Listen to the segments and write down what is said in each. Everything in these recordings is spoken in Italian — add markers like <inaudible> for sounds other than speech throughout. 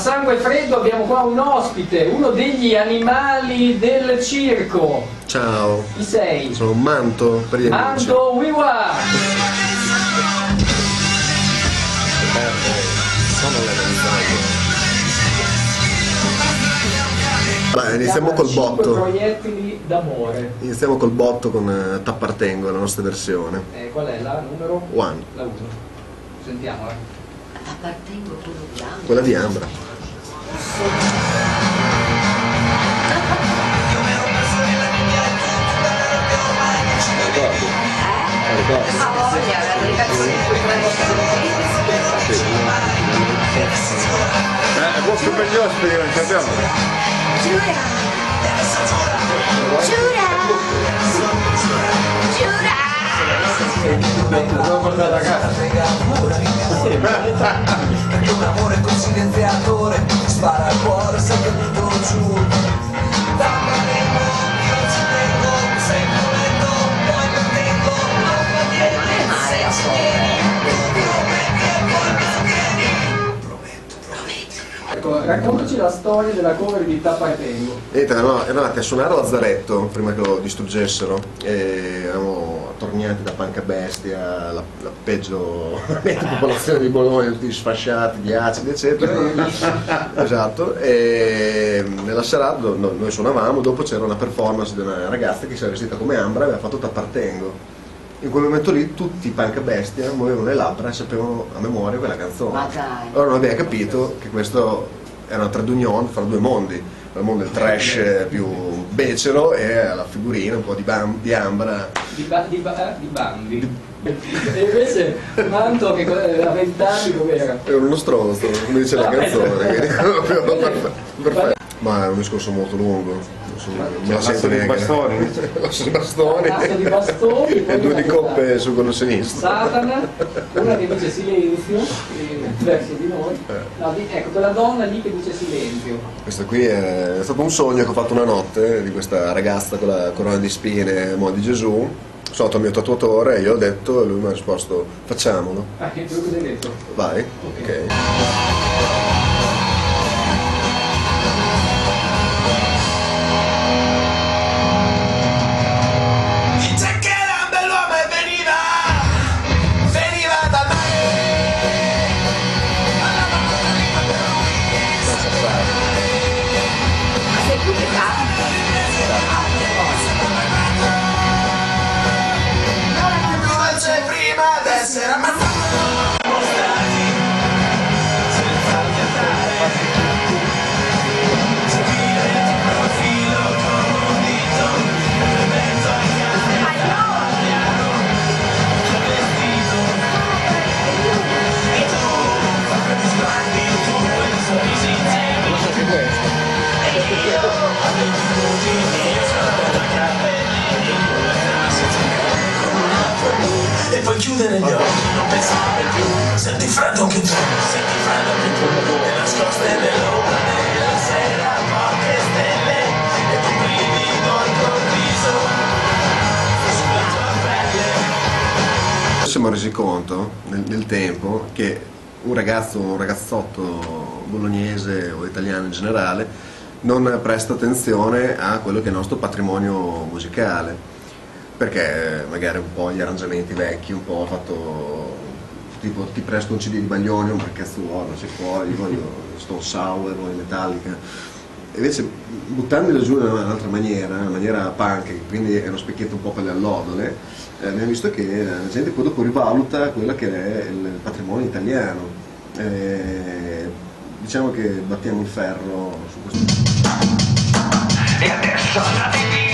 Sangue freddo abbiamo qua un ospite, uno degli animali del circo. Ciao, Chi sei? sono un manto per gli amici. Anto Wiwa! Beh, iniziamo col botto. proiettili d'amore. Iniziamo col botto con eh, T'appartengo, la nostra versione. Eh, qual è la numero? One, La 1. Sentiamola. Appartengo a quello di Ambra. quella di Ambra. Eh, è posto per gli ospiti, non sappiamo. Giura! Giura! Giura! Devo portare a casa. Raccontaci la storia della cover di T'appartengo. Niente, erano erano andati a suonare Lazzaretto prima che lo distruggessero e eravamo attorniati da panca bestia, la, <laughs> la peggio popolazione di Bologna, tutti sfasciati di acidi eccetera. <laughs> esatto, e nella serata no- noi suonavamo, dopo c'era una performance di una ragazza che si era vestita come Ambra e aveva fatto T'appartengo. In quel momento lì tutti i panca bestia muovevano le labbra e sapevano a memoria quella canzone. Ma dai. Allora non abbiamo capito che questo era una trade union fra due mondi, il mondo del trash più becero e la figurina un po' di, bam- di ambra. Di, ba- di, ba- eh, di Bambi. E invece Manto che eh, a vent'anni com'era? Era uno stronzo, come dice la canzone. quindi <laughs> proprio <laughs> perfetto, perfetto. Ma è un discorso molto lungo, non me la sento di neanche. bastoni. <laughs> L'asso di bastoni. L'asso di bastoni, poi e due di coppe su quello sinistro. Satana, una che dice silenzio, eh, verso di noi. No, di- ecco, quella donna lì che dice silenzio. Questo qui è stato un sogno che ho fatto una notte di questa ragazza con la corona di spine, mo di Gesù. Sono andato al mio tatuatore, io ho detto e lui mi ha risposto facciamolo. Ah, che cosa hai detto? Vai, ok. C'è Chiudere gli occhi, non pensare più Senti freddo anche tu, senti freddo anche tu E nascoste nell'ombra della sera Poche stelle e un brivido improvviso. Sulla tua pelle. Ci siamo resi conto nel, nel tempo che un ragazzo, un ragazzotto bolognese o italiano in generale non presta attenzione a quello che è il nostro patrimonio musicale perché magari un po' gli arrangiamenti vecchi, un po' fatto tipo ti presto un CD di Baglioni, ma che cazzo vuoi, non si può, io voglio Stone Sour, voglio Metallica. Invece buttandolo giù in un'altra maniera, una maniera punk, quindi è uno specchietto un po' per le allodole, eh, abbiamo visto che la gente poi dopo rivaluta quello che è il patrimonio italiano. Eh, diciamo che battiamo il ferro su questo. E adesso andate via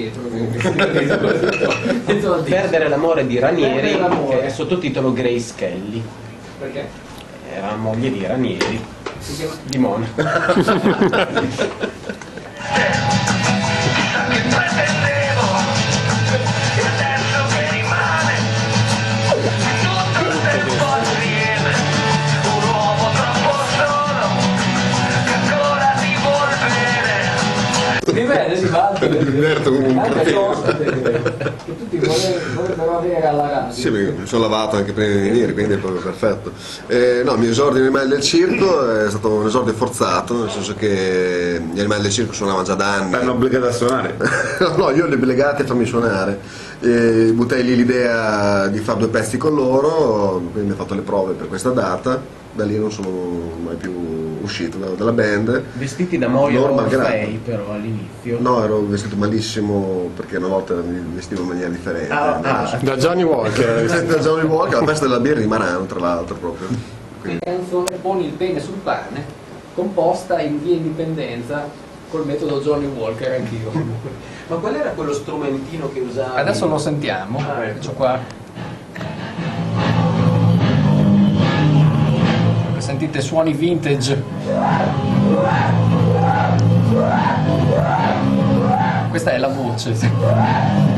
dietro. <laughs> Disco. Perdere l'amore di Ranieri, che è sottotitolo Grace Kelly. Perché? Era moglie di Ranieri, Si chiama... di Monaco. <laughs> bene Di si va. Mi diverto comunque. Anche l'ospite che tutti vorrebbero avere alla radio. Sì, mi sono lavato anche prima di venire, quindi è proprio perfetto. Eh, no, il mio esordio nei animali del circo è stato un esordio forzato, nel senso che gli animali del circo suonavano già da anni. L'hanno obbligato a suonare. <laughs> no, io li ho obbligati a farmi suonare. E buttai lì l'idea di fare due pezzi con loro, quindi mi ho fatto le prove per questa data. Da lì non sono mai più uscito da- dalla band. Vestiti da Moira. Orfei però all'inizio. No, ero vestito malissimo perché una volta mi vestivo in maniera differente. Ah, ah. Da Johnny Walker. <laughs> Da Johnny Walker, alla festa della birra di Marano, tra l'altro, proprio. La canzone Poni il pene sul pane, composta in via Indipendenza col metodo Johnny Walker anch'io. Ma qual era quello strumentino che usavi? Adesso lo sentiamo. Ah, ecco. Qua. Sentite suoni vintage. Questa è la voce.